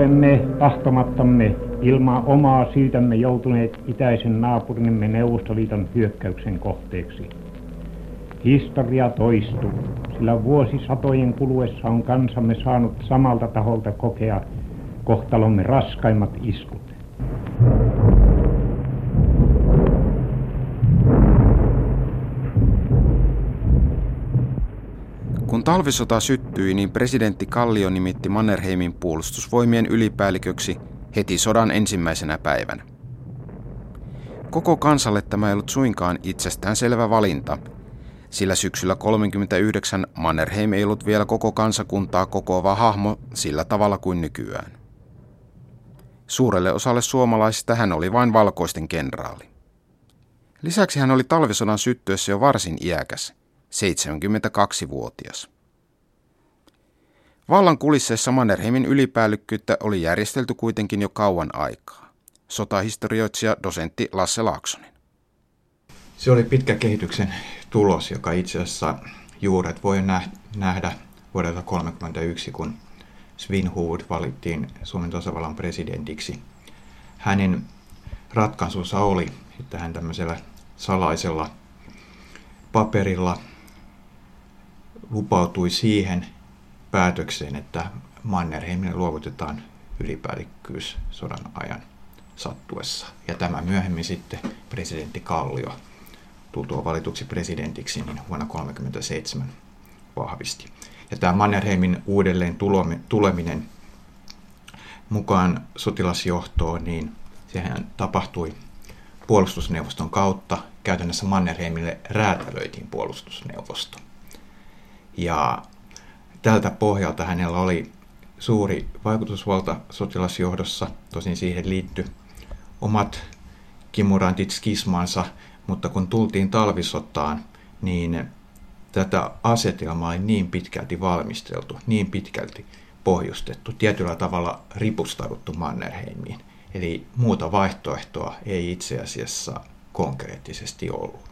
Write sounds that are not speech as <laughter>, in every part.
olemme tahtomattamme ilman omaa syytämme joutuneet itäisen naapurimme Neuvostoliiton hyökkäyksen kohteeksi. Historia toistuu, sillä vuosisatojen kuluessa on kansamme saanut samalta taholta kokea kohtalomme raskaimmat iskut. Kun talvisota syttyi, niin presidentti Kallio nimitti Mannerheimin puolustusvoimien ylipäälliköksi heti sodan ensimmäisenä päivänä. Koko kansalle tämä ei ollut suinkaan itsestään selvä valinta, sillä syksyllä 39 Mannerheim ei ollut vielä koko kansakuntaa kokoava hahmo sillä tavalla kuin nykyään. Suurelle osalle suomalaisista hän oli vain valkoisten kenraali. Lisäksi hän oli talvisodan syttyessä jo varsin iäkäs, 72-vuotias. Vallan kulisseissa Mannerheimin ylipäällykkyyttä oli järjestelty kuitenkin jo kauan aikaa. Sotahistorioitsija dosentti Lasse Laaksonen. Se oli pitkä kehityksen tulos, joka itse asiassa juuret voi nähdä vuodelta 1931, kun Svinhuvud valittiin Suomen tasavallan presidentiksi. Hänen ratkaisunsa oli, että hän tämmöisellä salaisella paperilla lupautui siihen päätökseen, että Mannerheimille luovutetaan ylipäällikkyys sodan ajan sattuessa. Ja tämä myöhemmin sitten presidentti Kallio tultua valituksi presidentiksi niin vuonna 1937 vahvisti. Ja tämä Mannerheimin uudelleen tuleminen mukaan sotilasjohtoon, niin sehän tapahtui puolustusneuvoston kautta. Käytännössä Mannerheimille räätälöitiin puolustusneuvosto. Ja tältä pohjalta hänellä oli suuri vaikutusvalta sotilasjohdossa, tosin siihen liittyi omat kimurantit skismansa, mutta kun tultiin talvisotaan, niin tätä asetelmaa oli niin pitkälti valmisteltu, niin pitkälti pohjustettu, tietyllä tavalla ripustauduttu Mannerheimiin. Eli muuta vaihtoehtoa ei itse asiassa konkreettisesti ollut.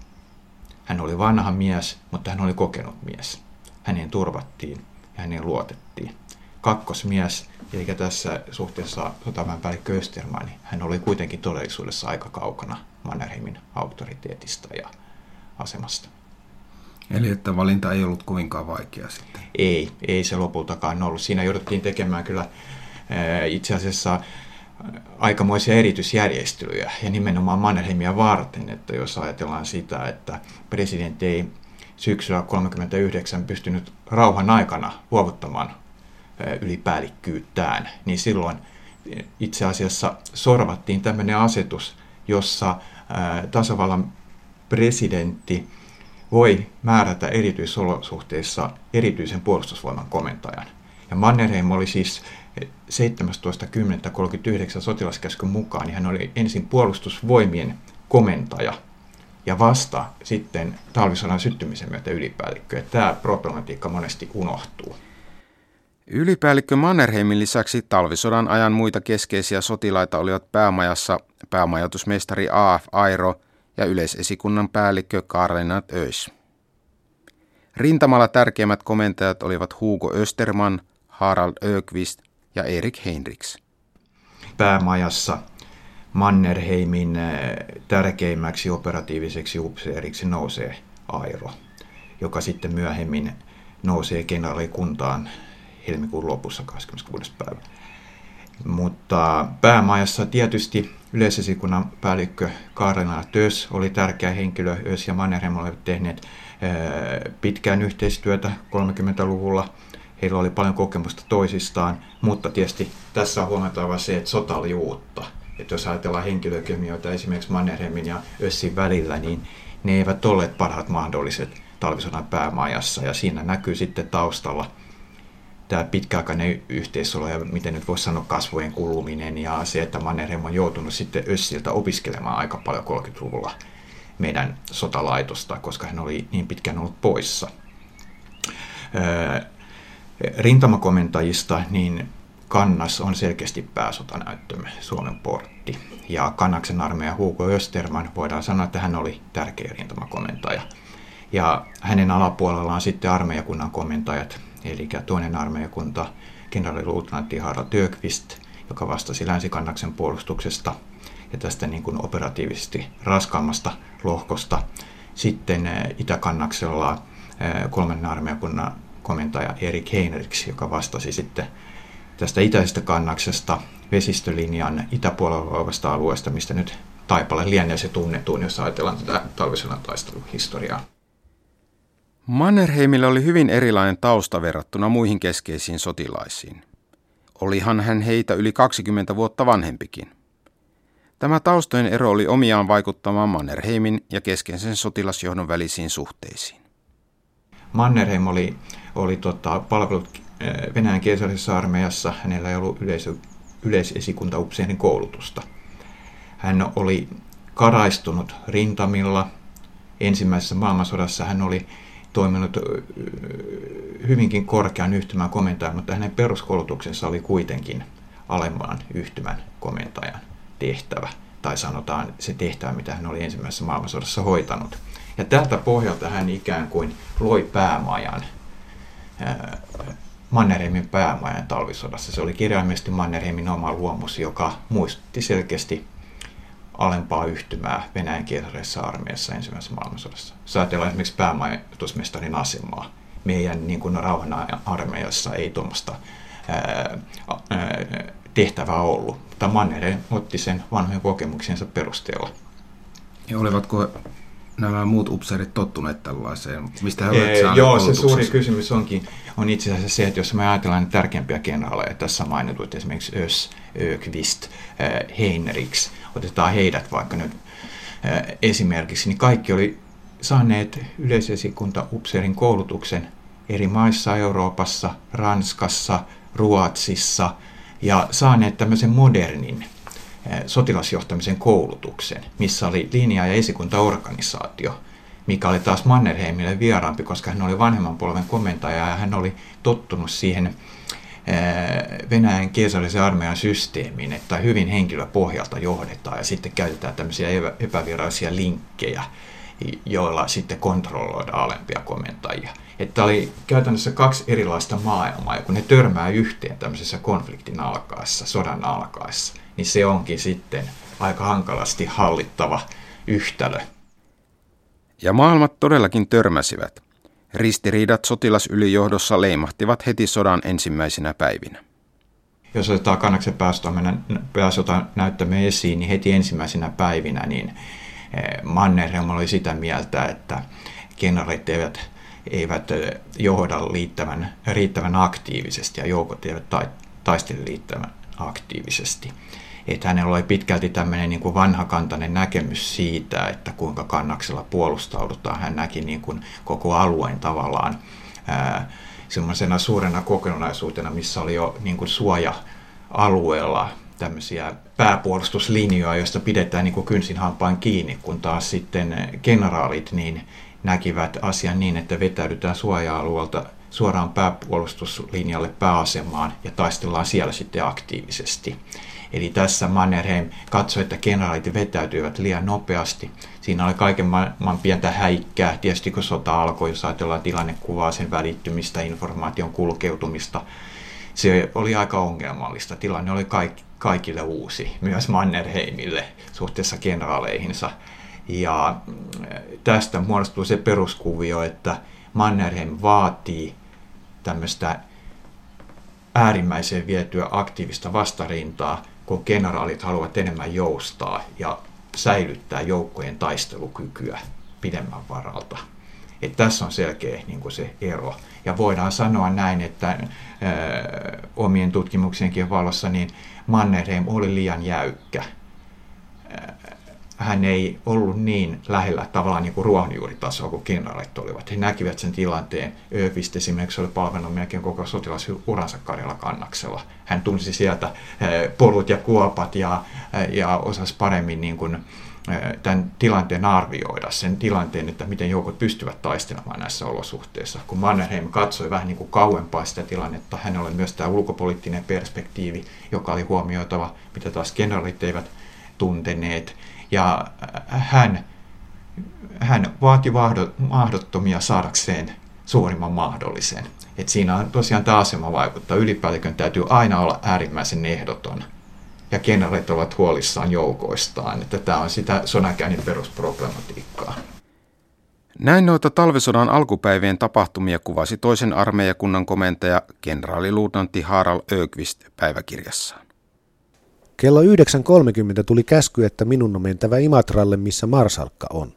Hän oli vanha mies, mutta hän oli kokenut mies. Häneen turvattiin ja häneen luotettiin. Kakkosmies, eli tässä suhteessa sotaväen päällikkö Österman, niin hän oli kuitenkin todellisuudessa aika kaukana Mannerheimin auktoriteetista ja asemasta. Eli että valinta ei ollut kovinkaan vaikea sitten? Ei, ei se lopultakaan ollut. Siinä jouduttiin tekemään kyllä itse asiassa aikamoisia erityisjärjestelyjä ja nimenomaan Mannerheimia varten, että jos ajatellaan sitä, että presidentti ei syksyllä 1939 pystynyt rauhan aikana luovuttamaan ylipäällikkyyttään, niin silloin itse asiassa sorvattiin tämmöinen asetus, jossa tasavallan presidentti voi määrätä erityisolosuhteissa erityisen puolustusvoiman komentajan. Ja Mannerheim oli siis 17.10.39 sotilaskäskyn mukaan, niin hän oli ensin puolustusvoimien komentaja ja vasta sitten talvisodan syttymisen myötä ylipäällikkö. Ja tämä problematiikka monesti unohtuu. Ylipäällikkö Mannerheimin lisäksi talvisodan ajan muita keskeisiä sotilaita olivat päämajassa päämajoitusmestari A.F. Airo ja yleisesikunnan päällikkö Karlenat Öis. Rintamalla tärkeimmät komentajat olivat Hugo Österman, Harald Ökvist ja Erik Heinrichs. Päämajassa Mannerheimin eh, tärkeimmäksi operatiiviseksi upseeriksi nousee Airo, joka sitten myöhemmin nousee kenraalikuntaan helmikuun lopussa 26. päivä. Mutta päämajassa tietysti yleisesikunnan päällikkö Kaarina Tös oli tärkeä henkilö. Ös ja Mannerheim olivat tehneet eh, pitkään yhteistyötä 30-luvulla. Heillä oli paljon kokemusta toisistaan, mutta tietysti tässä on huomattava se, että sota oli uutta. Että jos ajatellaan henkilökemioita esimerkiksi Mannerheimin ja Össin välillä, niin ne eivät olleet parhaat mahdolliset talvisodan päämajassa. Ja siinä näkyy sitten taustalla – tämä pitkäaikainen yhteisolo ja miten nyt voisi sanoa kasvojen kuluminen ja se, että Mannerheim on joutunut sitten Össiltä opiskelemaan aika paljon 30-luvulla meidän sotalaitosta, koska hän oli niin pitkään ollut poissa. Rintamakomentajista niin Kannas on selkeästi pääsotanäyttömme Suomen portti. Ja Kannaksen armeija Hugo Österman voidaan sanoa, että hän oli tärkeä rintamakomentaja. Ja hänen alapuolellaan sitten armeijakunnan komentajat eli toinen armeijakunta, kenraaliluutnantti Harald Tökvist joka vastasi länsikannaksen puolustuksesta ja tästä niin kuin operatiivisesti raskaammasta lohkosta. Sitten Itäkannaksella kolmen armeijakunnan komentaja Erik Heinrichs, joka vastasi sitten tästä itäisestä kannaksesta vesistölinjan itäpuolella olevasta alueesta, mistä nyt Taipale lienee se tunnetuun, jos ajatellaan tätä talvisodan taisteluhistoriaa. Mannerheimille oli hyvin erilainen tausta verrattuna muihin keskeisiin sotilaisiin. Olihan hän heitä yli 20 vuotta vanhempikin. Tämä taustojen ero oli omiaan vaikuttamaan Mannerheimin ja keskeisen sotilasjohdon välisiin suhteisiin. Mannerheim oli, oli tota, palvelut Venäjän keisarisessa armeijassa. Hänellä ei ollut yleisö, yleisesikuntaupseerin koulutusta. Hän oli karaistunut rintamilla. Ensimmäisessä maailmansodassa hän oli toiminut hyvinkin korkean yhtymän komentajan, mutta hänen peruskoulutuksensa oli kuitenkin alemman yhtymän komentajan tehtävä, tai sanotaan se tehtävä, mitä hän oli ensimmäisessä maailmansodassa hoitanut. Ja tältä pohjalta hän ikään kuin loi päämajan, Mannerheimin päämajan talvisodassa. Se oli kirjaimellisesti Mannerheimin oma luomus, joka muistutti selkeästi alempaa yhtymää Venäjän kielellisessä armeijassa ensimmäisessä maailmansodassa. Jos ajatellaan esimerkiksi päämajoitusmestarin asemaa, meidän niin kuin rauhan armeijassa ei tuommoista tehtävää ollut, mutta Mannerheim otti sen vanhojen kokemuksensa perusteella. Ja olivatko nämä muut upseerit tottuneet tällaiseen? Mistä he ee, Joo, se suuri kysymys onkin on itse asiassa se, että jos me ajatellaan niitä tärkeimpiä kenraaleja, tässä mainitut esimerkiksi Ös, Ökvist, Heinrichs, otetaan heidät vaikka nyt esimerkiksi, niin kaikki oli saaneet yleisesikunta upseerin koulutuksen eri maissa Euroopassa, Ranskassa, Ruotsissa ja saaneet tämmöisen modernin sotilasjohtamisen koulutuksen, missä oli linja- ja esikuntaorganisaatio, mikä oli taas Mannerheimille vieraampi, koska hän oli vanhemman polven komentaja ja hän oli tottunut siihen Venäjän keisarisen armeijan systeemiin, että hyvin henkilöpohjalta johdetaan ja sitten käytetään tämmöisiä epävirallisia linkkejä, joilla sitten kontrolloidaan alempia komentajia. Että oli käytännössä kaksi erilaista maailmaa, ja kun ne törmää yhteen tämmöisessä konfliktin alkaessa, sodan alkaessa, niin se onkin sitten aika hankalasti hallittava yhtälö. Ja maailmat todellakin törmäsivät. Ristiriidat sotilasylijohdossa leimahtivat heti sodan ensimmäisenä päivinä. Jos otetaan kannaksen pääsota näyttämme esiin, niin heti ensimmäisenä päivinä niin eh, Mannerheim oli sitä mieltä, että kenraalit eivät, eivät eh, johda liittävän, riittävän aktiivisesti ja joukot eivät taistele riittävän aktiivisesti että hänellä oli pitkälti tämmöinen niin kuin vanhakantainen näkemys siitä, että kuinka kannaksella puolustaudutaan. Hän näki niin kuin koko alueen tavallaan semmoisena suurena kokonaisuutena, missä oli jo niin kuin suoja-alueella tämmöisiä pääpuolustuslinjoja, joista pidetään niin kuin kynsin hampaan kiinni, kun taas sitten generaalit niin näkivät asian niin, että vetäydytään suoja-alueelta suoraan pääpuolustuslinjalle pääasemaan ja taistellaan siellä sitten aktiivisesti. Eli tässä Mannerheim katsoi, että kenraalit vetäytyivät liian nopeasti. Siinä oli kaiken maailman pientä häikkää. Tietysti kun sota alkoi, jos ajatellaan tilannekuvaa, sen välittymistä, informaation kulkeutumista, se oli aika ongelmallista. Tilanne oli kaikille uusi, myös Mannerheimille suhteessa kenraaleihinsa. Ja mm, tästä muodostuu se peruskuvio, että Mannerheim vaatii tämmöistä äärimmäiseen vietyä aktiivista vastarintaa, kun generaalit haluavat enemmän joustaa ja säilyttää joukkojen taistelukykyä pidemmän varalta. Et tässä on selkeä niin kuin se ero. Ja voidaan sanoa näin, että ää, omien tutkimuksienkin valossa niin Mannerheim oli liian jäykkä hän ei ollut niin lähellä tavallaan niin kuin ruohonjuuritasoa kuin kenraalit olivat. He näkivät sen tilanteen. Öövist esimerkiksi oli palvellut melkein koko sotilasuransa Karjala kannaksella. Hän tunsi sieltä eh, polut ja kuopat ja, eh, ja osasi paremmin niin kuin, eh, tämän tilanteen arvioida, sen tilanteen, että miten joukot pystyvät taistelemaan näissä olosuhteissa. Kun Mannerheim katsoi vähän niin kuin kauempaa sitä tilannetta, hän oli myös tämä ulkopoliittinen perspektiivi, joka oli huomioitava, mitä taas kenraalit eivät tunteneet ja hän, hän vaati mahdottomia saadakseen suurimman mahdollisen. Et siinä on tosiaan tämä asema vaikuttaa. Ylipäällikön täytyy aina olla äärimmäisen ehdoton ja kenraalit ovat huolissaan joukoistaan. Että tämä on sitä sodankäynnin perusproblematiikkaa. Näin noita talvisodan alkupäivien tapahtumia kuvasi toisen armeijakunnan komentaja kenraaliluutnantti Harald Ökvist päiväkirjassaan. Kello 9.30 tuli käsky, että minun on mentävä Imatralle, missä Marsalkka on.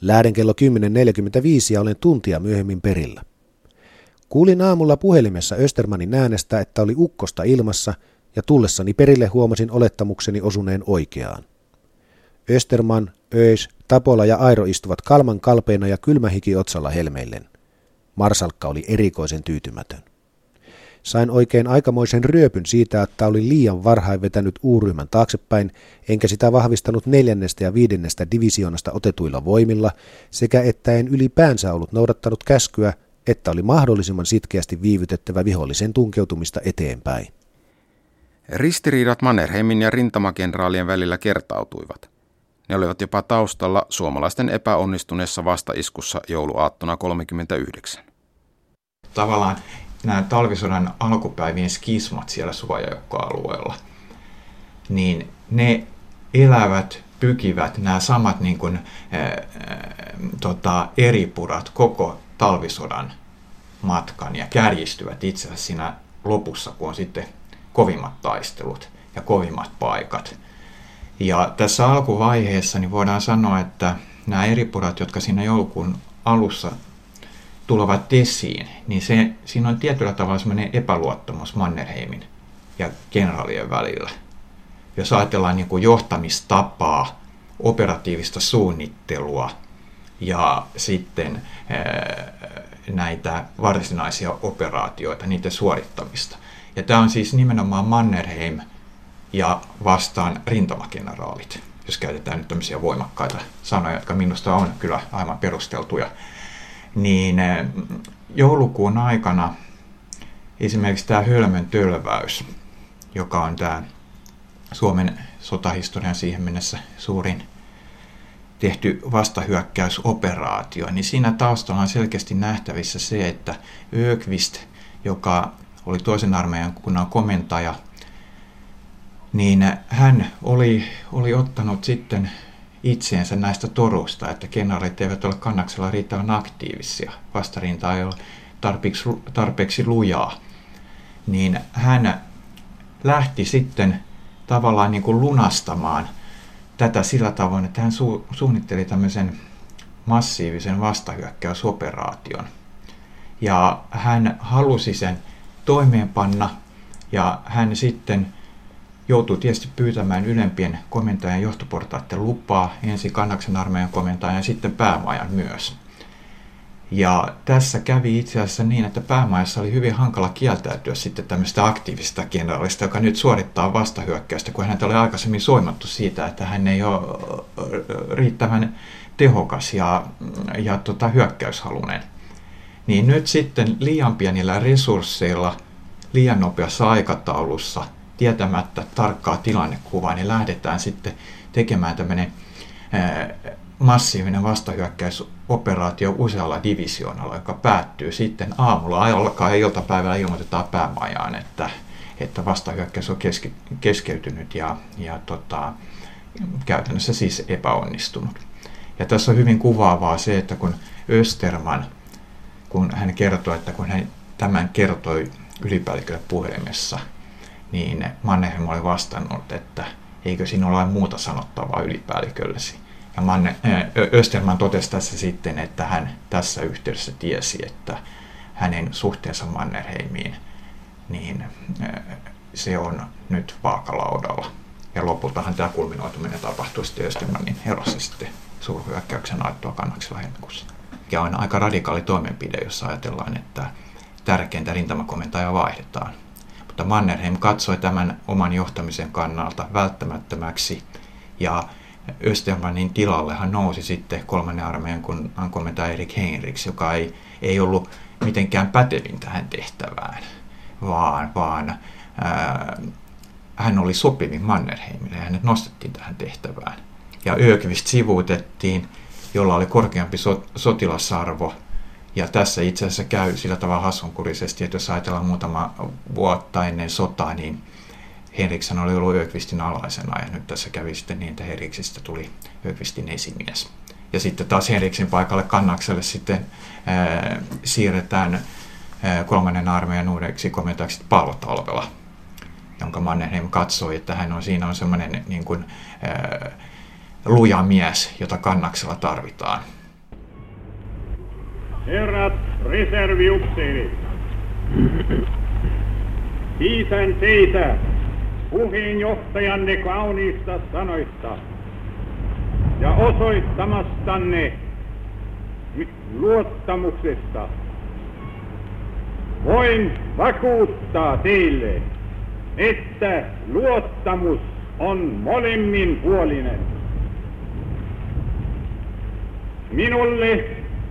Lähden kello 10.45 ja olen tuntia myöhemmin perillä. Kuulin aamulla puhelimessa Östermanin äänestä, että oli ukkosta ilmassa, ja tullessani perille huomasin olettamukseni osuneen oikeaan. Österman, Öis, Tapola ja Airo istuvat kalman kalpeina ja kylmähiki otsalla helmeillen. Marsalkka oli erikoisen tyytymätön. Sain oikein aikamoisen ryöpyn siitä, että oli liian varhain vetänyt uuryhmän taaksepäin, enkä sitä vahvistanut neljännestä ja viidennestä divisioonasta otetuilla voimilla, sekä että en ylipäänsä ollut noudattanut käskyä, että oli mahdollisimman sitkeästi viivytettävä vihollisen tunkeutumista eteenpäin. Ristiriidat Mannerheimin ja rintamakenraalien välillä kertautuivat. Ne olivat jopa taustalla suomalaisten epäonnistuneessa vastaiskussa jouluaattona 39. Tavallaan nämä talvisodan alkupäivien skismat siellä suojajoukkoalueella, niin ne elävät, pykivät nämä samat niin kuin, ää, tota, eripurat koko talvisodan matkan ja kärjistyvät itse asiassa siinä lopussa, kun on sitten kovimmat taistelut ja kovimmat paikat. Ja tässä alkuvaiheessa niin voidaan sanoa, että nämä eripurat, jotka siinä joulukuun alussa tulevat esiin, niin se, siinä on tietyllä tavalla sellainen epäluottamus Mannerheimin ja kenraalien välillä. Jos ajatellaan niin kuin johtamistapaa, operatiivista suunnittelua ja sitten ää, näitä varsinaisia operaatioita, niiden suorittamista. Ja tämä on siis nimenomaan Mannerheim ja vastaan rintamageneraalit, jos käytetään nyt tämmöisiä voimakkaita sanoja, jotka minusta on kyllä aivan perusteltuja niin eh, joulukuun aikana esimerkiksi tämä Hölmön tölväys, joka on tämä Suomen sotahistorian siihen mennessä suurin tehty vastahyökkäysoperaatio, niin siinä taustalla on selkeästi nähtävissä se, että Ökvist, joka oli toisen armeijan kunnan komentaja, niin hän oli, oli ottanut sitten itseensä näistä toruista, että kenraalit eivät ole kannaksella riittävän aktiivisia, vastarinta ei ole tarpeeksi, tarpeeksi lujaa, niin hän lähti sitten tavallaan niin kuin lunastamaan tätä sillä tavoin, että hän su- suunnitteli tämmöisen massiivisen vastahyökkäysoperaation. Ja hän halusi sen toimeenpanna ja hän sitten joutuu tietysti pyytämään ylempien komentajan johtoportaiden lupaa, ensin kannaksen armeijan komentajan ja sitten päämajan myös. Ja tässä kävi itse asiassa niin, että päämajassa oli hyvin hankala kieltäytyä sitten tämmöistä aktiivista generaalista, joka nyt suorittaa vastahyökkäystä, kun häntä oli aikaisemmin soimattu siitä, että hän ei ole riittävän tehokas ja, ja tota, hyökkäyshalunen. Niin nyt sitten liian pienillä resursseilla, liian nopeassa aikataulussa – tietämättä tarkkaa tilannekuvaa, niin lähdetään sitten tekemään tämmöinen massiivinen vastahyökkäysoperaatio usealla divisioonalla, joka päättyy sitten aamulla alkaa ja iltapäivällä ilmoitetaan päämajaan, että, että vastahyökkäys on keske, keskeytynyt ja, ja tota, käytännössä siis epäonnistunut. Ja tässä on hyvin kuvaavaa se, että kun Österman, kun hän kertoi, että kun hän tämän kertoi ylipäällikölle puhelimessa – niin Mannerheim oli vastannut, että eikö sinulla ole muuta sanottavaa ylipäälliköllesi. Ja Manne, Österman totesi tässä sitten, että hän tässä yhteydessä tiesi, että hänen suhteensa Mannerheimiin, niin se on nyt vaakalaudalla. Ja lopultahan tämä kulminoituminen tapahtui sitten Östermanin erossa sitten suurhyökkäyksen aittua kannaksella helmikuussa. Ja on aika radikaali toimenpide, jos ajatellaan, että tärkeintä rintamakomentajaa vaihdetaan mutta Mannerheim katsoi tämän oman johtamisen kannalta välttämättömäksi ja Östermanin tilallehan nousi sitten kolmannen armeijan kun komentaja Erik Heinrichs, joka ei, ei ollut mitenkään pätevin tähän tehtävään, vaan, vaan ää, hän oli sopivin Mannerheimille ja hänet nostettiin tähän tehtävään. Ja Ökvist sivuutettiin, jolla oli korkeampi so, sotilasarvo ja tässä itse asiassa käy sillä tavalla hassunkurisesti, että jos ajatellaan muutama vuotta ennen sotaa, niin Henriksson oli ollut Ökvistin alaisena ja nyt tässä kävi sitten niin, että Henriksistä tuli Ökvistin esimies. Ja sitten taas Henriksin paikalle kannakselle sitten ää, siirretään ää, kolmannen armeijan uudeksi komentajaksi Paavo Talvela, jonka Mannerheim katsoi, että hän on, siinä on semmoinen niin kuin, ää, luja mies, jota kannaksella tarvitaan. Herrat reserviupseerit, kiitän teitä puheenjohtajanne kauniista sanoista ja osoittamastanne luottamuksesta. Voin vakuuttaa teille, että luottamus on molemminpuolinen. Minulle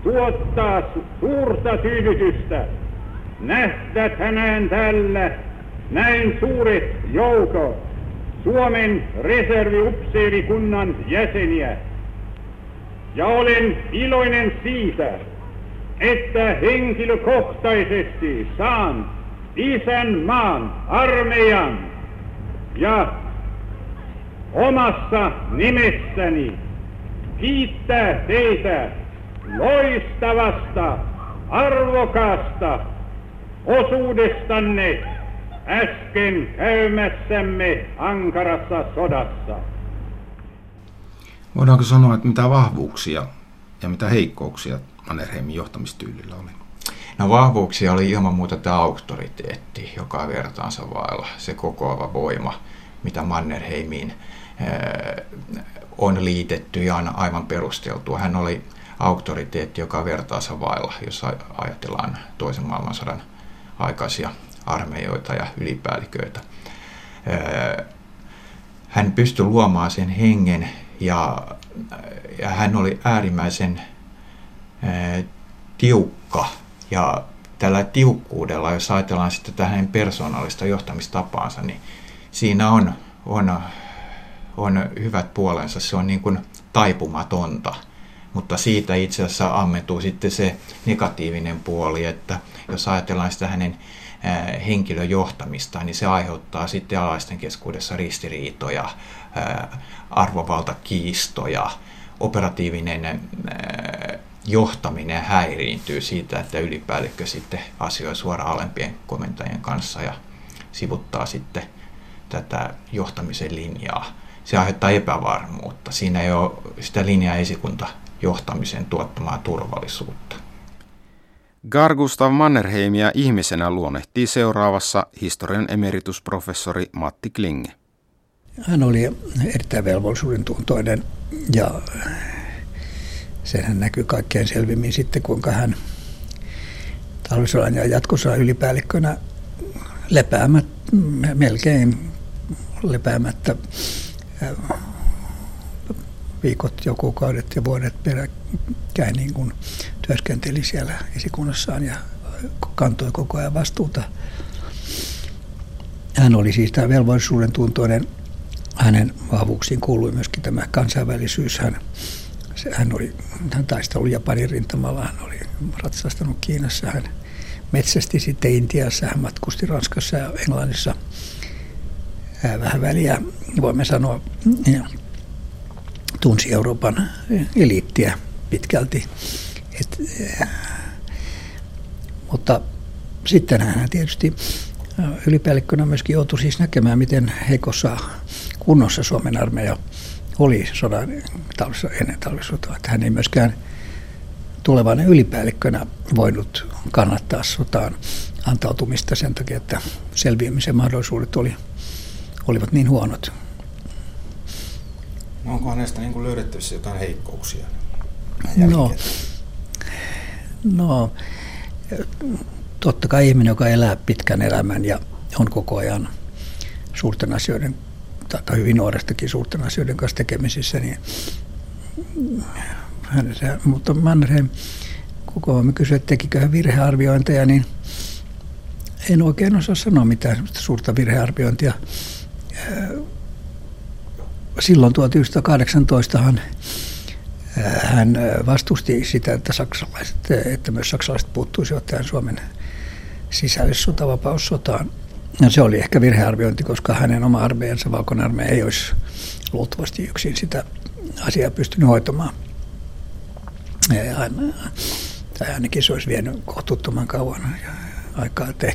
tuottaa suurta tyydytystä nähdä tänään tällä näin suuret joukot Suomen reserviupseerikunnan jäseniä. Ja olen iloinen siitä, että henkilökohtaisesti saan isänmaan armeijan ja omassa nimessäni kiittää teitä loistavasta, arvokasta osuudestanne äsken käymässämme ankarassa sodassa. Voidaanko sanoa, että mitä vahvuuksia ja mitä heikkouksia Mannerheimin johtamistyylillä oli? No vahvuuksia oli ilman muuta tämä auktoriteetti, joka vertaansa vailla, se kokoava voima, mitä Mannerheimiin on liitetty ja on aivan perusteltua. Hän oli auktoriteetti, joka vertaansa vailla, jos ajatellaan toisen maailmansodan aikaisia armeijoita ja ylipäälliköitä. Hän pystyi luomaan sen hengen ja, ja hän oli äärimmäisen tiukka ja tällä tiukkuudella, jos ajatellaan sitten tähän persoonallista johtamistapaansa, niin siinä on, on, on hyvät puolensa. Se on niin kuin taipumatonta, mutta siitä itse asiassa ammentuu sitten se negatiivinen puoli, että jos ajatellaan sitä hänen henkilöjohtamista, niin se aiheuttaa sitten alaisten keskuudessa ristiriitoja, arvovaltakiistoja, operatiivinen johtaminen häiriintyy siitä, että ylipäällikkö sitten asioi suoraan alempien komentajien kanssa ja sivuttaa sitten tätä johtamisen linjaa. Se aiheuttaa epävarmuutta. Siinä ei ole sitä linjaa esikunta johtamisen tuottamaa turvallisuutta. Gar Gustav Mannerheimia ihmisenä luonnehtii seuraavassa historian emeritusprofessori Matti Klinge. Hän oli erittäin velvollisuuden tuntoinen ja senhän näkyy kaikkein selvimmin sitten, kuinka hän talvisodan ja jatkosodan ylipäällikkönä lepäämät, melkein lepäämättä viikot ja kuukaudet ja vuodet peräkkäin niin kuin työskenteli siellä esikunnassaan ja kantoi koko ajan vastuuta. Hän oli siis tämä velvollisuuden tuntoinen. Hänen vahvuuksiin kuului myöskin tämä kansainvälisyys. Hän, se, hän, oli, hän taisteli Japanin rintamalla, hän oli ratsastanut Kiinassa, hän metsästi sitten Intiassa, hän matkusti Ranskassa ja Englannissa vähän väliä, voimme sanoa, ja tunsi Euroopan eliittiä pitkälti. Et, mutta sitten hän tietysti ylipäällikkönä myöskin joutui siis näkemään, miten heikossa kunnossa Suomen armeija oli sodan talvissa, ennen talvisotaa. Että hän ei myöskään tulevana ylipäällikkönä voinut kannattaa sotaan antautumista sen takia, että selviämisen mahdollisuudet oli, olivat niin huonot. Onko hänestä niin kuin löydettävissä jotain heikkouksia? No, no, totta kai ihminen, joka elää pitkän elämän ja on koko ajan suurten asioiden, tai hyvin nuorestakin suurten asioiden kanssa tekemisissä, niin hänessä, mutta Mannerheim, koko ajan kysyi, että tekikö hän virhearviointeja, niin en oikein osaa sanoa mitään suurta virhearviointia silloin 1918 hän, hän vastusti sitä, että, saksalaiset, että myös saksalaiset puuttuisivat tähän Suomen sisällissotavapaussotaan. No se oli ehkä virhearviointi, koska hänen oma armeijansa, Valkoinen armeija, ei olisi luultavasti yksin sitä asiaa pystynyt hoitamaan. Tai ainakin se olisi vienyt kohtuuttoman kauan aikaa, että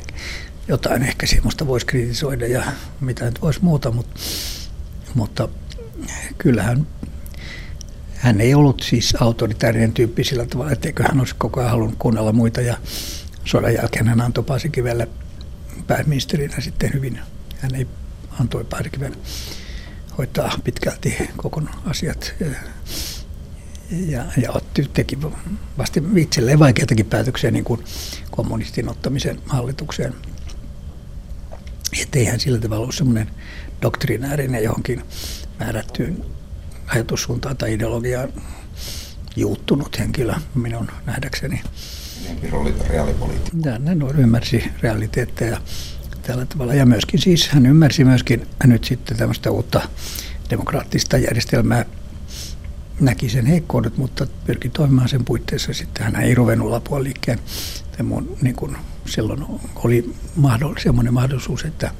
jotain ehkä semmoista voisi kritisoida ja mitä nyt voisi muuta, mutta, mutta kyllähän hän ei ollut siis autoritaarinen tyyppi sillä tavalla, etteikö hän olisi koko ajan halunnut kuunnella muita ja sodan jälkeen hän antoi Paasikivelle pääministerinä sitten hyvin. Hän ei antoi Paasikivelle hoitaa pitkälti koko asiat ja, ja, ja otti, teki vasta itselleen vaikeitakin päätöksiä niin kuin kommunistin ottamisen hallitukseen. Että eihän sillä tavalla ollut semmoinen doktrinäärinen johonkin määrättyyn ajatussuuntaan tai ideologiaan juuttunut henkilö minun nähdäkseni. Reaalipolitiikka. Hän ymmärsi realiteetteja tällä tavalla. Ja myöskin siis hän ymmärsi myöskin nyt sitten tämmöistä uutta demokraattista järjestelmää näki sen heikkoudet, mutta pyrki toimimaan sen puitteissa. Sitten hän ei ruvennut lapua liikkeen. Mun, niin kuin silloin oli mahdoll, semmoinen mahdollisuus, että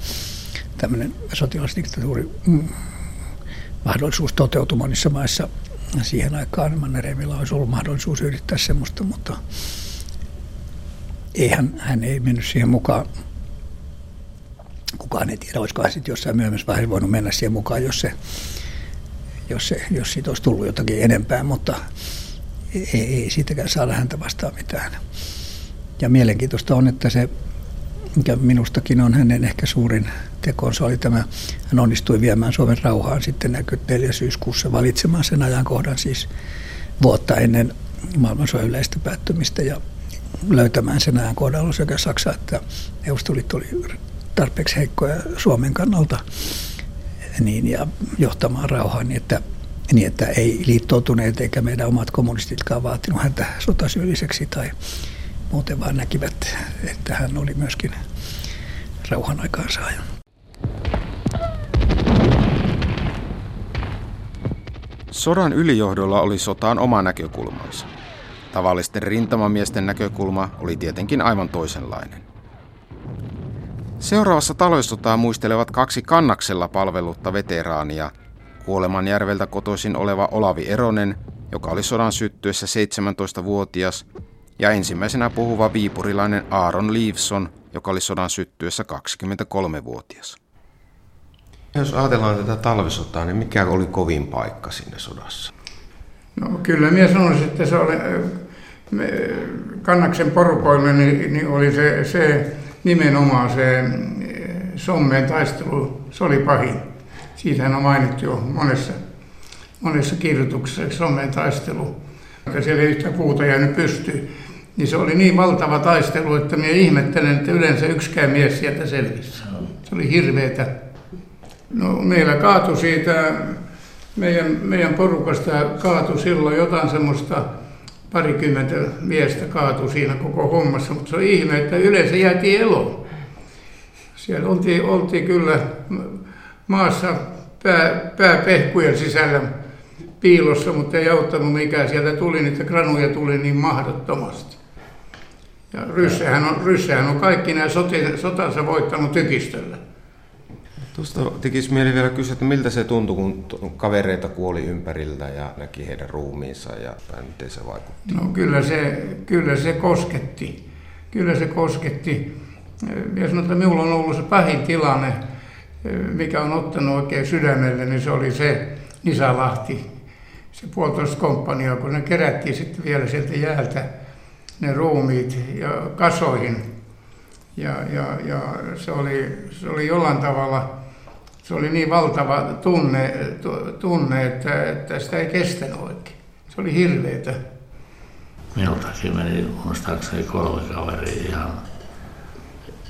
tämmöinen sotilasdiktatuuri mm, mahdollisuus toteutui monissa maissa siihen aikaan. Mannerheimilla olisi ollut mahdollisuus yrittää semmoista, mutta ei hän, hän ei mennyt siihen mukaan. Kukaan ei tiedä, olisiko hän sitten jossain myöhemmässä vaiheessa voinut mennä siihen mukaan, jos, se, jos, se, jos siitä olisi tullut jotakin enempää, mutta ei, ei siitäkään saada häntä vastaan mitään. Ja mielenkiintoista on, että se, mikä minustakin on hänen ehkä suurin tekonsa, oli tämä, hän onnistui viemään Suomen rauhaan sitten 4. syyskuussa valitsemaan sen ajankohdan siis vuotta ennen maailmansodan yleistä päättymistä ja löytämään sen ajankohdan sekä Saksa että Neuvostoliitto oli tarpeeksi heikkoja Suomen kannalta niin, ja johtamaan rauhaa niin, että, niin, että ei liittoutuneet eikä meidän omat kommunistitkaan vaatinut häntä sotasyylliseksi tai muuten vaan näkivät, että hän oli myöskin rauhan aikaansaaja. Sodan ylijohdolla oli sotaan oma näkökulmansa. Tavallisten rintamamiesten näkökulma oli tietenkin aivan toisenlainen. Seuraavassa taloisotaa muistelevat kaksi kannaksella palvelutta veteraania, Kuolemanjärveltä kotoisin oleva Olavi Eronen, joka oli sodan syttyessä 17-vuotias, ja ensimmäisenä puhuva viipurilainen Aaron Leaveson, joka oli sodan syttyessä 23-vuotias. Jos ajatellaan tätä talvisotaa, niin mikä oli kovin paikka sinne sodassa? No kyllä minä sanoisin, että se oli me, Kannaksen porukoille niin, niin oli se, se nimenomaan se sommeen taistelu, se oli pahin. Siitähän on mainittu jo monessa, monessa kirjoituksessa, sommeen taistelu. Että siellä ei yhtä puuta jäänyt pystyyn. Niin se oli niin valtava taistelu, että minä ihmettelen, että yleensä yksikään mies sieltä selvisi. Se oli hirveetä. No, meillä kaatui siitä, meidän, meidän porukasta kaatui silloin jotain semmoista parikymmentä miestä kaatui siinä koko hommassa, mutta se on ihme, että yleensä jäätiin eloon. Siellä oltiin, oltiin kyllä maassa pää, pääpehkujen sisällä piilossa, mutta ei auttanut mikään. Sieltä tuli niitä granuja tuli niin mahdottomasti. Ja Ryssähän on, Ryssähän on kaikki nämä sotansa voittanut tykistöllä. Tuosta tekisi mieli vielä kysyä, että miltä se tuntui, kun kavereita kuoli ympäriltä ja näki heidän ruumiinsa ja miten se vaikutti? No kyllä se, kyllä se kosketti. Kyllä se kosketti. Ja sanon, että minulla on ollut se pahin tilanne, mikä on ottanut oikein sydämelle, niin se oli se Nisalahti, se puolitoista komppania, kun ne kerättiin sitten vielä sieltä jäältä ne ruumiit ja kasoihin. Ja, ja, ja se, oli, se oli jollain tavalla se oli niin valtava tunne, tunne että, että sitä ei kestänyt oikein. Se oli hirveetä. Minultakin meni muistaakseni kolme kaveria ihan,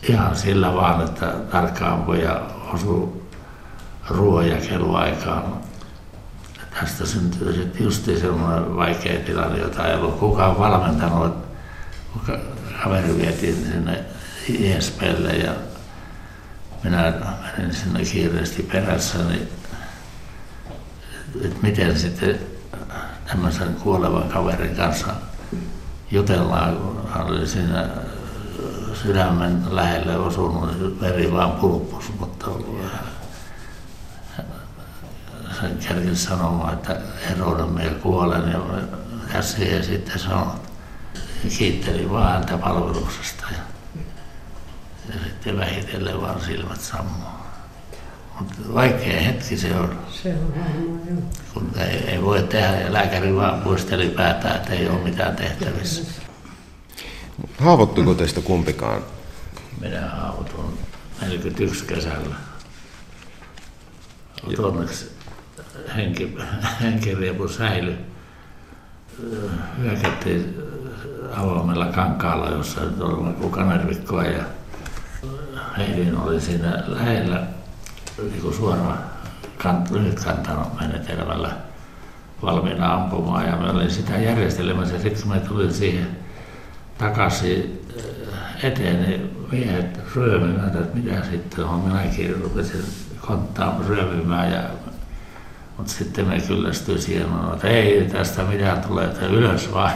ihan sillä vaan, että tarkka ampuja osui ruoanjakeluaikaan. Tästä syntyi sitten justi semmoinen vaikea tilanne, jota ei ollut kukaan valmentanut. Kaveri vietiin sinne ISPlle ja minä menin sinne kiireesti perässä, niin että miten sitten tämmöisen kuolevan kaverin kanssa jutellaan, kun hän oli siinä sydämen lähelle osunut, niin veri vaan pulppus, mutta sen kerkisi sanomaan, että eroinen meillä kuolen ja käsi ja sitten sanoi, kiitteli vaan häntä palveluksesta ja, ja sitten vähitellen vaan silmät sammuu. Mutta vaikea hetki se on. Se on varmaan, joo. Kun ei, ei voi tehdä ja lääkäri vaan muisteli päätään, että ei ole mitään tehtävissä. Haavoittuiko teistä kumpikaan? Minä haavoitun 41 kesällä. Mutta onneksi henki, henkiriepu säilyi. Hyökättiin avoimella kankaalla, jossa nyt oli kukanervikkoa ja Heidin oli siinä lähellä niin kuin suoraan kant, lyhytkantaan menetelmällä valmiina ampumaan ja me olin sitä järjestelemässä sitten kun me tulin siihen takaisin äh, eteen, niin miehet ryömivät, että mitä sitten on. Minäkin rupesin konttaan ryömimään ja mutta sitten me kyllästyi siihen, että ei tästä mitään tule, että ylös vaan.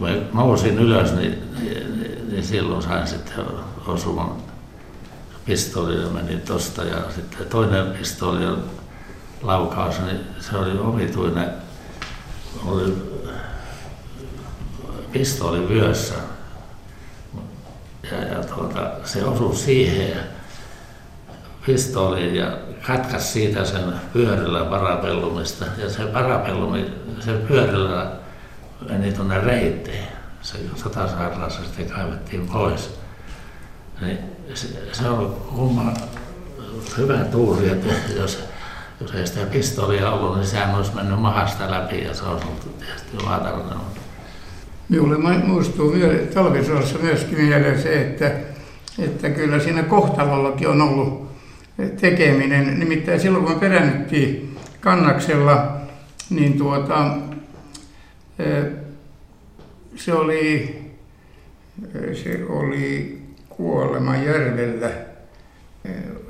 Mä nousin ylös, niin, niin, niin, niin silloin sain sitten osuman pistooli meni tosta. Ja sitten toinen pistooli laukaus, niin se oli omituinen. Oli pistooli vyössä. Ja, ja tuota, se osui siihen ja pistooliin ja katkas siitä sen pyörällä parapellumista ja se parapellumi, se pyörällä meni tuonne reiteen. Se sotasairaalassa sitten kaivettiin pois. Niin se, se on kumma hyvä tuuri, että jos, jos ei sitä pistoolia ollut, niin sehän olisi mennyt mahasta läpi ja se olisi ollut tietysti vaarallinen. Minulle muistuu talvisodassa myöskin mieleen se, että, että kyllä siinä kohtalollakin on ollut tekeminen. Nimittäin silloin kun perännyttiin kannaksella, niin tuota, se oli, se oli Kuolemajärvellä,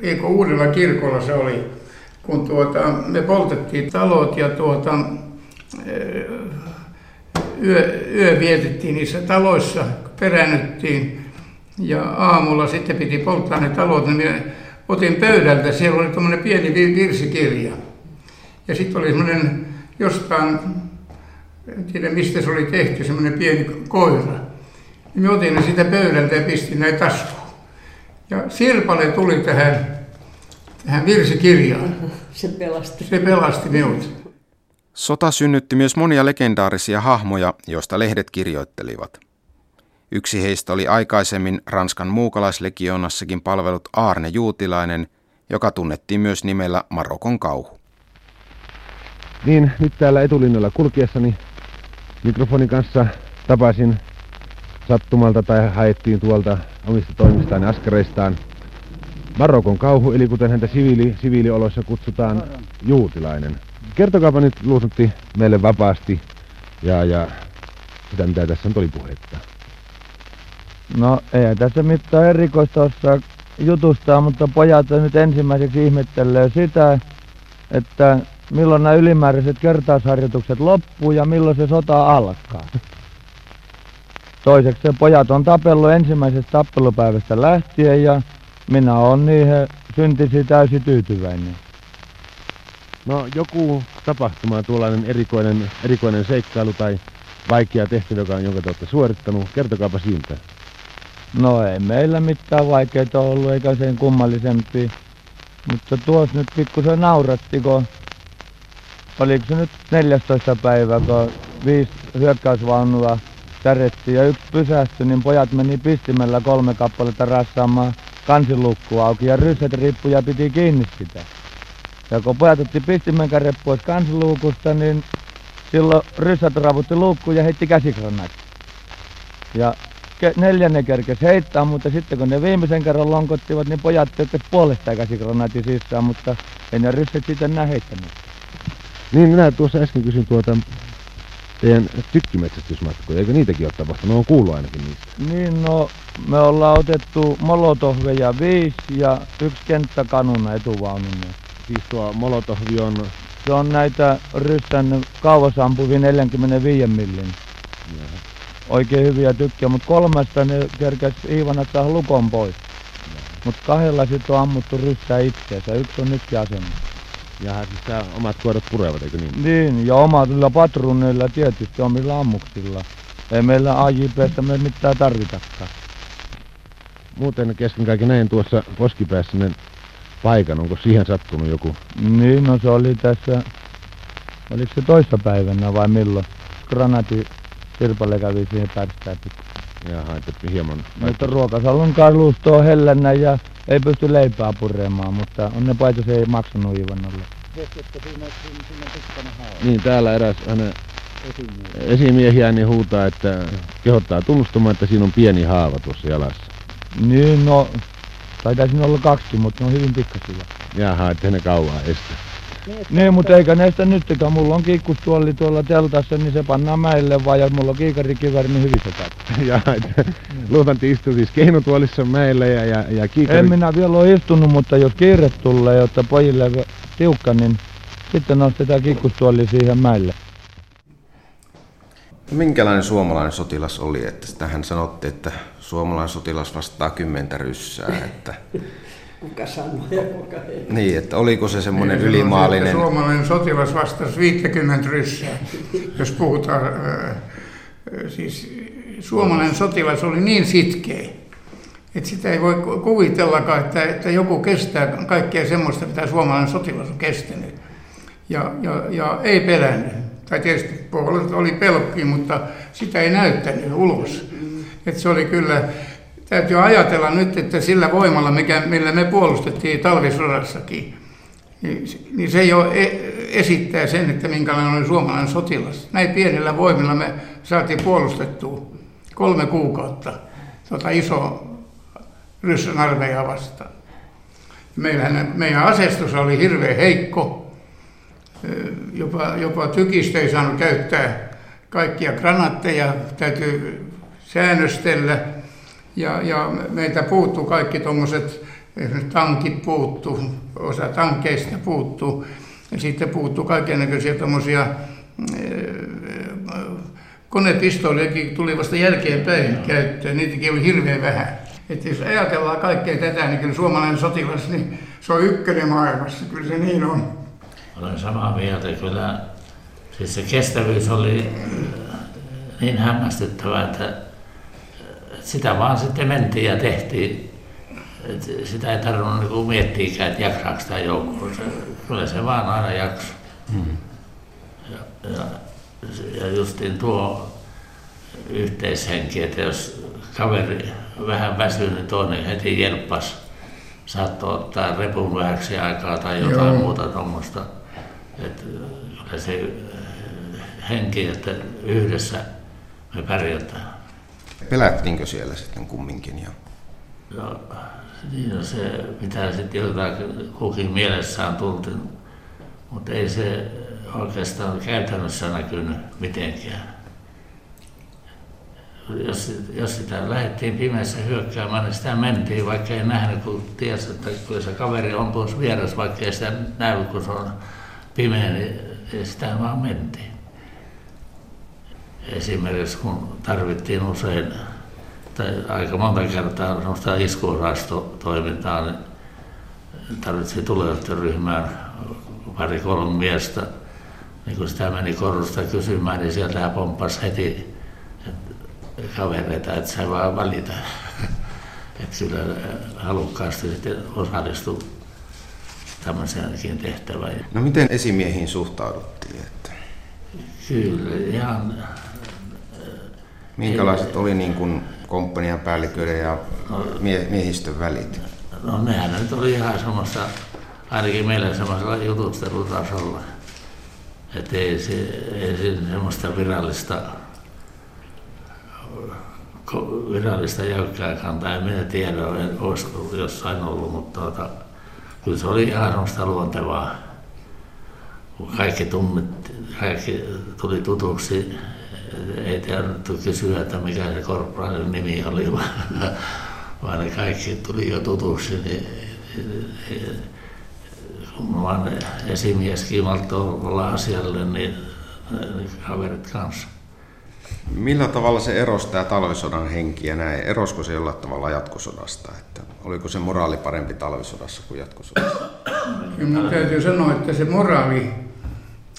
eikö Uudella kirkolla se oli, kun tuota, me poltettiin talot ja tuota, yö, yö vietettiin niissä taloissa, perännyttiin ja aamulla sitten piti polttaa ne talot, niin minä otin pöydältä, siellä oli tuommoinen pieni virsikirja. Ja sitten oli semmoinen jostain, en tiedä mistä se oli tehty, semmoinen pieni koira. Niin me otin ne sitä pöydältä ja pistin näin taskuun. Ja Sirpale tuli tähän, tähän virsikirjaan. Se pelasti. Se pelasti minut. Sota synnytti myös monia legendaarisia hahmoja, joista lehdet kirjoittelivat. Yksi heistä oli aikaisemmin Ranskan muukalaislegionassakin palvelut Aarne Juutilainen, joka tunnettiin myös nimellä Marokon kauhu. Niin, nyt täällä etulinjalla kulkiessani mikrofonin kanssa tapasin sattumalta tai haettiin tuolta omista toimistaan ja askareistaan Marokon kauhu, eli kuten häntä siviili, siviilioloissa kutsutaan, juutilainen. Kertokaapa nyt luututti meille vapaasti ja, ja sitä, mitä tässä on oli puhetta. No ei tässä mitään erikoista osaa jutusta, mutta pojat nyt ensimmäiseksi ihmettelee sitä, että milloin nämä ylimääräiset kertausharjoitukset loppuu ja milloin se sota alkaa. Toiseksi se pojat on tapellut ensimmäisestä tappelupäivästä lähtien ja minä olen niihin syntisi täysin tyytyväinen. No joku tapahtuma, tuollainen erikoinen, erikoinen seikkailu tai vaikea tehtävä, joka, jonka te olette suorittanut. Kertokaapa siitä. No ei meillä mitään vaikeita ollut eikä sen kummallisempi. Mutta tuossa nyt pikkusen nauratti, kun oliko se nyt 14 päivä, kun viisi hyökkäysvaunua tärettiin ja yksi pysähtyi, niin pojat meni pistimellä kolme kappaletta rassaamaan kansilukku auki ja ryssät rippu ja piti kiinni sitä. Ja kun pojat otti pistimen pois kansiluukusta, niin silloin ryssät ravutti luukkuun ja heitti käsikranaat. Ja neljännen kerkes heittää, mutta sitten kun ne viimeisen kerran lonkottivat, niin pojat tykkäs puolestaan käsikranaatin sisään, mutta ei ne ryssät sitten enää heittänyt. Niin, minä tuossa äsken kysyin tuota teidän tykkimetsästysmatkoja, eikö niitäkin ole tapahtunut? No on kuullut ainakin niistä. Niin, no me ollaan otettu molotohveja viisi ja yksi kenttäkanuna etuvaunun. Siis tuo molotohvi on... Se on näitä ryssän kauas ampuvia 45 millin. Jaha. oikein hyviä tykkiä, mutta kolmesta ne kerkäs Iivanat saa lukon pois. Mutta kahdella sitten on ammuttu ryssää itseensä. Yksi on nytkin asemassa. Ja siis tää omat koirat purevat, eikö niin? Niin, ja omilla patruuneilla tietysti omilla ammuksilla. Ei meillä AJPstä me mitään tarvitakaan. Muuten kesken kaiken näin tuossa poskipäässä ne paikan. Onko siihen sattunut joku? Niin, no se oli tässä, oliko se toissa päivänä vai milloin? Granati Sirpalle kävi siihen pärstään Jaha, että hieman... Mutta ruokasalon kalusto on hellänä ja ei pysty leipää puremaan, mutta on ne paita se ei maksanut Ivannolle. Niin, täällä eräs hänen esimiehiä niin huutaa, että kehottaa tunnustamaan, että siinä on pieni haava tuossa jalassa. Niin, no, taitaa siinä olla kaksi, mutta ne on hyvin pikkasia. Jaha, että ne kauaa estä. Niin, mutta eikä näistä nytkään. Mulla on kiikkustuoli tuolla teltassa, niin se pannaan mäelle vaan, ja mulla on kiikarikiväri, niin hyvin se käy. <laughs> ja, että luotanti istuu siis keinutuolissa mäellä ja, ja, ja kiikari... En minä vielä ole istunut, mutta jos kiire tulee, jotta pojille tiukka, niin sitten nostetaan kiikkustuoli siihen mäelle. Minkälainen suomalainen sotilas oli? Että tähän sanotte, että suomalainen sotilas vastaa kymmentä ryssää. Että... Kuka sanoi ja kuka ei. Niin, että oliko se semmoinen Niin, ylimaallinen... että Suomalainen sotilas vastasi 50 ryssää, jos puhutaan. äh, Siis suomalainen sotilas oli niin sitkeä, että sitä ei voi ku- kuvitellakaan, että, että joku kestää kaikkea semmoista, mitä suomalainen sotilas on kestänyt. Ja, ja, ja ei pelännyt. Tai tietysti puolella oli pelkki, mutta sitä ei näyttänyt ulos. Että se oli kyllä, täytyy ajatella nyt, että sillä voimalla, mikä, millä me puolustettiin talvisodassakin, niin, niin se jo e- esittää sen, että minkälainen oli suomalainen sotilas. Näin pienillä voimilla me saatiin puolustettua kolme kuukautta tuota iso ryssän armeijaa vastaan. Meillähän, meidän asestus oli hirveän heikko. Jopa, jopa tykistä ei saanut käyttää kaikkia granaatteja, täytyy säännöstellä. Ja, ja meiltä puuttuu kaikki tuommoiset, tankit puuttuu, osa tankkeista puuttuu. Ja sitten puuttuu kaikenlaisia tuommoisia konepistoolejakin tuli vasta jälkeenpäin käyttöön, niitäkin oli hirveän vähän. Että jos ajatellaan kaikkea tätä, niin kyllä suomalainen sotilas, niin se on ykkönen maailmassa, kyllä se niin on. Olen samaa mieltä kyllä. Siis se kestävyys oli äh, niin hämmästyttävää, että että sitä vaan sitten mentiin ja tehtiin. Et sitä ei tarvinnut niinku miettiäkään, että jaksaako sitä joukkoa. Se, kyllä se vaan aina jakso. Mm. Ja, ja, ja justiin tuo yhteishenki, että jos kaveri vähän väsyy, niin toinen heti jelppas. Saattoi ottaa repun vähäksi aikaa tai jotain Joo. Muuta tuommoista. Että kyllä se äh, henki, että yhdessä me pärjätään. Pelättiinkö siellä sitten kumminkin? Ja niin on se, mitä sitten jotakin kukin mielessään tulti, mutta ei se oikeastaan käytännössä näkynyt mitenkään. Jos, jos sitä lähdettiin pimeässä hyökkäämään, niin sitä mentiin, vaikka ei nähnyt, kun tiesi, että kyllä se kaveri on tuossa vieressä, vaikka ei sitä näy, kun se on pimeä, niin sitä vaan mentiin. Esimerkiksi kun tarvittiin usein tai aika monta kertaa semmoista iskuosastotoimintaa, niin tarvitsi tulevaisuusryhmään pari kolme miestä. Niin kun sitä meni korusta kysymään, niin sieltä pomppasi heti että kavereita, että sai vaan valita. Että kyllä halukkaasti sitten osallistui tämmöiseenkin tehtävään. No miten esimiehiin suhtauduttiin? Että Kyllä, ihan minkälaiset oli niin kuin komppanian päälliköiden ja mie- miehistön välit? No nehän nyt oli ihan semmoista, ainakin meillä semmoisella jututtelutasolla. Että ei, se, ei siinä semmoista virallista, virallista jäykkää kantaa, en minä tiedä, en- olisiko jossain ollut, mutta tuota, kyllä se oli ihan semmoista luontevaa. Kun kaikki tunnettiin, kaikki tuli tutuksi, ei tarvittu kysyä, että mikä se korporaalin nimi oli, <laughs> vaan, vaan ne kaikki tuli jo tutuksi, niin, niin kun vaan esimieskin malttoi olla asialle, niin, niin kaverit kanssa. Millä tavalla se erosi tämä talvisodan henki ja näin? Erosko se jollain tavalla jatkosodasta? Että oliko se moraali parempi talvisodassa kuin jatkosodassa? Kyllä täytyy sanoa, että se moraali,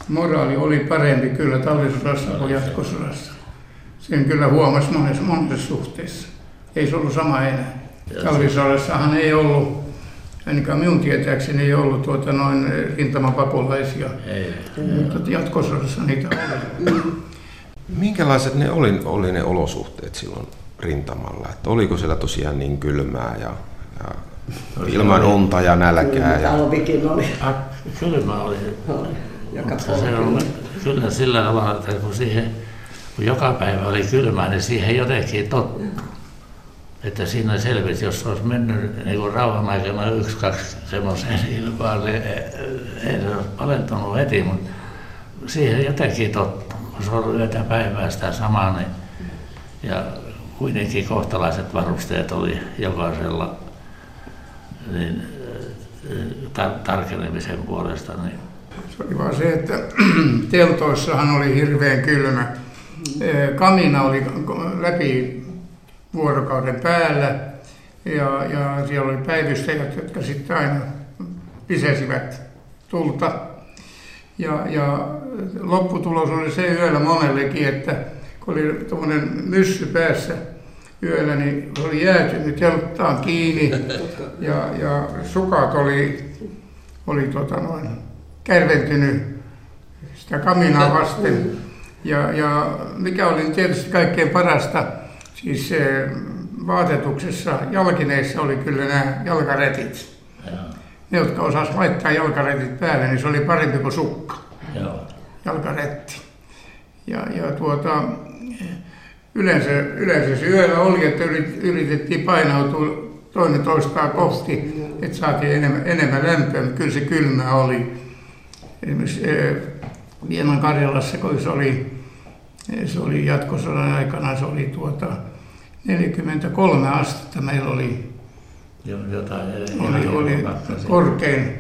moraali oli parempi kyllä talvisodassa kuin jatkosodassa. Sen kyllä huomasi monessa, monessa suhteessa. Ei se ollut sama enää. Talvisodassahan ei ollut, ainakaan minun tietääkseni ei ollut tuota noin rintamapakolaisia, ei. mutta jatkosodassa niitä oli. Minkälaiset ne oli, oli ne olosuhteet silloin rintamalla? Että oliko siellä tosiaan niin kylmää ja, ja ilman unta ja nälkää? Ja... Talvikin oli. Kylmä oli. oli. Joka se on kyllä sillä tavalla, että kun, siihen, kun joka päivä oli kylmää, niin siihen jotenkin tottu. Että siinä selvisi, jos olisi mennyt niin kuin rauhan aikana yksi, kaksi semmoiseen ilmaan, niin ei se olisi palentunut heti, mutta siihen jotenkin tottu kun se on yötä päivää sitä samaa, niin, ja kuitenkin kohtalaiset varusteet oli jokaisella niin, tar- tarkenemisen puolesta. Niin. Se oli vaan se, että <clears throat> teltoissahan oli hirveän kylmä. Kamina oli läpi vuorokauden päällä ja, ja siellä oli päivystäjät, jotka sitten aina lisäsivät tulta. Ja, ja lopputulos oli se yöllä monellekin, että kun oli tuommoinen myssy päässä yöllä, niin oli jäätynyt telttaan kiinni <laughs> ja, ja sukat oli, oli tota noin, kärventynyt sitä kaminaa vasten. Ja, ja mikä oli tietysti kaikkein parasta, siis vaatetuksessa jalkineissa oli kyllä nämä jalkaretit. Ne, jotka osasivat laittaa jalkaretit päälle, niin se oli parempi kuin sukka. Joo jalkaretti. Ja, ja tuota, yleensä, yleensä se yöllä oli, että yritettiin painautua toinen toistaan kohti, että saatiin enemmän, enemmän lämpöä, mutta kyllä se kylmä oli. Esimerkiksi Vienan Karjalassa, kun se oli, se oli jatkosodan aikana, se oli tuota 43 astetta meillä oli, jotain, oli, oli korkein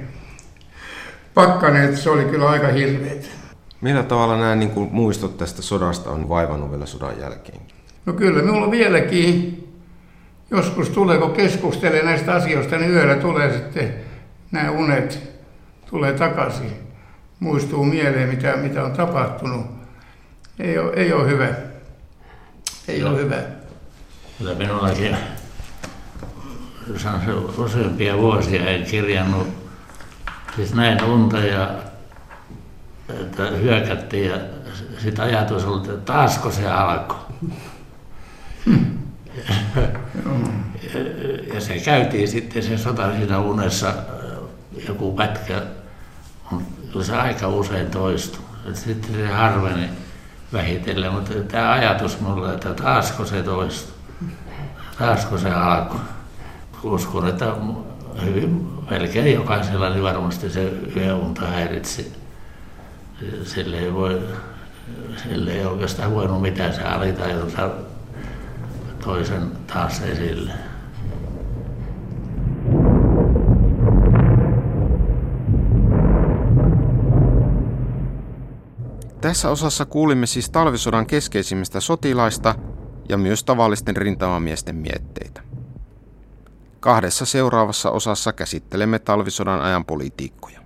pakkanen, että se oli kyllä aika hirveet. Millä tavalla nämä niin kuin muistot tästä sodasta on vaivannut vielä sodan jälkeen? No kyllä, minulla vieläkin joskus tulee, kun keskustelee näistä asioista, niin yöllä tulee sitten nämä unet tulee takaisin. Muistuu mieleen, mitä, mitä on tapahtunut. Ei ole, ei ole hyvä. Ei ole hyvä. Kyllä minullakin useampia vuosia en kirjannut. Siis näin unta ja että hyökättiin ja sitten ajatus oli, että taasko se alkoi. ja se käytiin sitten se sota siinä unessa joku pätkä, mutta se aika usein toistui. Sitten se harveni vähitellen, mutta tämä ajatus mulle, että taasko se toistui, taasko se alkoi. Uskon, että hyvin melkein jokaisella niin varmasti se yöunta häiritsi sille ei voi, sille ei oikeastaan voinut mitään, se alitajunta toisen taas esille. Tässä osassa kuulimme siis talvisodan keskeisimmistä sotilaista ja myös tavallisten rintamamiesten mietteitä. Kahdessa seuraavassa osassa käsittelemme talvisodan ajan politiikkoja.